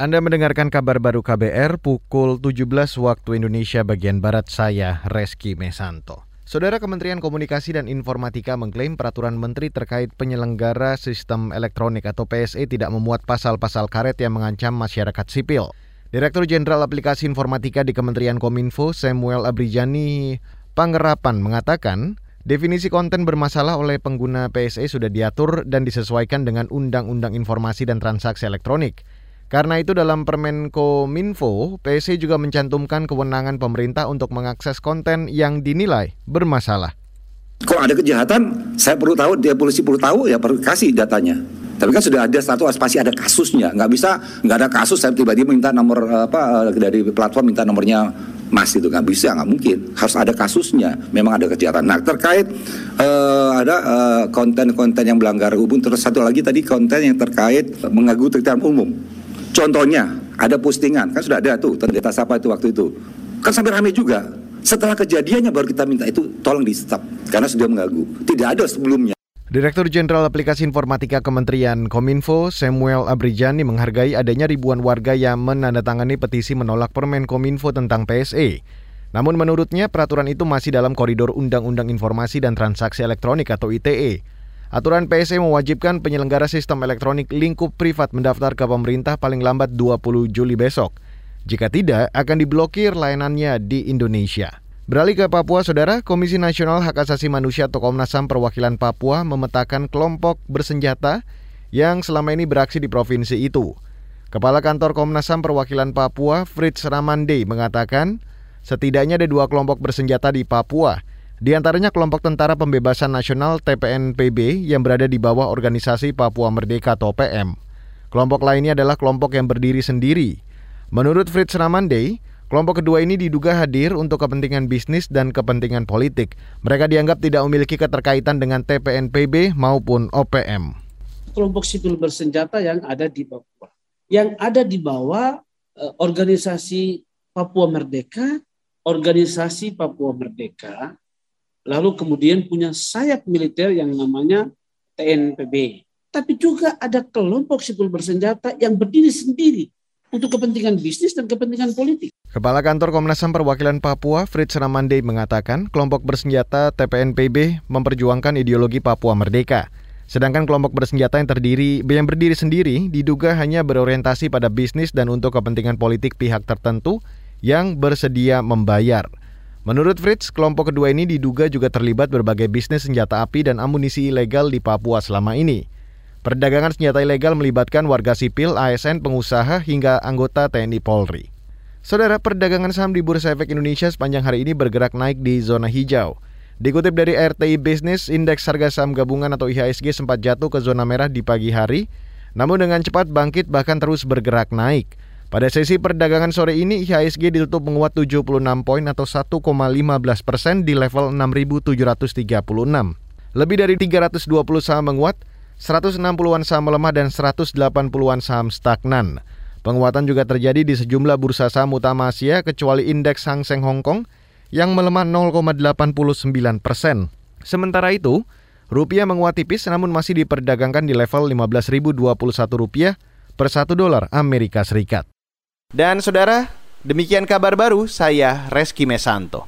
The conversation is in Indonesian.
Anda mendengarkan kabar baru KBR pukul 17 waktu Indonesia bagian Barat saya, Reski Mesanto. Saudara Kementerian Komunikasi dan Informatika mengklaim peraturan menteri terkait penyelenggara sistem elektronik atau PSE tidak memuat pasal-pasal karet yang mengancam masyarakat sipil. Direktur Jenderal Aplikasi Informatika di Kementerian Kominfo, Samuel Abrijani Pangerapan mengatakan, Definisi konten bermasalah oleh pengguna PSE sudah diatur dan disesuaikan dengan Undang-Undang Informasi dan Transaksi Elektronik. Karena itu dalam Permen Kominfo, PSC juga mencantumkan kewenangan pemerintah untuk mengakses konten yang dinilai bermasalah. Kalau ada kejahatan, saya perlu tahu, dia polisi perlu tahu, ya perlu kasih datanya. Tapi kan sudah ada satu pasti ada kasusnya. Nggak bisa, nggak ada kasus saya tiba-tiba minta nomor apa dari platform minta nomornya Mas itu nggak bisa, nggak mungkin. Harus ada kasusnya. Memang ada kejahatan. Nah terkait uh, ada eh, konten-konten uh, yang melanggar hukum. Terus satu lagi tadi konten yang terkait mengganggu tertiban umum. Contohnya, ada postingan, kan sudah ada tuh, terdata siapa itu waktu itu. Kan sampai ramai juga. Setelah kejadiannya baru kita minta itu tolong di stop, karena sudah mengganggu. Tidak ada sebelumnya. Direktur Jenderal Aplikasi Informatika Kementerian Kominfo, Samuel Abrijani menghargai adanya ribuan warga yang menandatangani petisi menolak permen Kominfo tentang PSE. Namun menurutnya peraturan itu masih dalam koridor Undang-Undang Informasi dan Transaksi Elektronik atau ITE. Aturan PSE mewajibkan penyelenggara sistem elektronik lingkup privat mendaftar ke pemerintah paling lambat 20 Juli besok. Jika tidak, akan diblokir layanannya di Indonesia. Beralih ke Papua, Saudara, Komisi Nasional Hak Asasi Manusia atau Komnas HAM Perwakilan Papua memetakan kelompok bersenjata yang selama ini beraksi di provinsi itu. Kepala Kantor Komnas HAM Perwakilan Papua, Fritz Ramande, mengatakan setidaknya ada dua kelompok bersenjata di Papua di antaranya kelompok Tentara Pembebasan Nasional TPNPB yang berada di bawah organisasi Papua Merdeka atau PM. Kelompok lainnya adalah kelompok yang berdiri sendiri. Menurut Fritz Ramande, kelompok kedua ini diduga hadir untuk kepentingan bisnis dan kepentingan politik. Mereka dianggap tidak memiliki keterkaitan dengan TPNPB maupun OPM. Kelompok sipil bersenjata yang ada di Papua. Yang ada di bawah eh, organisasi Papua Merdeka, organisasi Papua Merdeka, lalu kemudian punya sayap militer yang namanya TNPB. Tapi juga ada kelompok sipil bersenjata yang berdiri sendiri untuk kepentingan bisnis dan kepentingan politik. Kepala Kantor Komnas HAM Perwakilan Papua, Fritz Ramande mengatakan kelompok bersenjata TPNPB memperjuangkan ideologi Papua Merdeka. Sedangkan kelompok bersenjata yang terdiri yang berdiri sendiri diduga hanya berorientasi pada bisnis dan untuk kepentingan politik pihak tertentu yang bersedia membayar. Menurut Fritz, kelompok kedua ini diduga juga terlibat berbagai bisnis senjata api dan amunisi ilegal di Papua selama ini. Perdagangan senjata ilegal melibatkan warga sipil, ASN, pengusaha, hingga anggota TNI Polri. Saudara, perdagangan saham di Bursa Efek Indonesia sepanjang hari ini bergerak naik di zona hijau. Dikutip dari RTI Business, indeks harga saham gabungan atau IHSG sempat jatuh ke zona merah di pagi hari, namun dengan cepat bangkit bahkan terus bergerak naik. Pada sesi perdagangan sore ini, IHSG ditutup menguat 76 poin atau 1,15 persen di level 6.736. Lebih dari 320 saham menguat, 160-an saham melemah dan 180-an saham stagnan. Penguatan juga terjadi di sejumlah bursa saham utama Asia kecuali indeks Hang Seng Hong Kong yang melemah 0,89 persen. Sementara itu, rupiah menguat tipis namun masih diperdagangkan di level 15.021 rupiah per 1 dolar Amerika Serikat. Dan saudara, demikian kabar baru saya Reski Mesanto.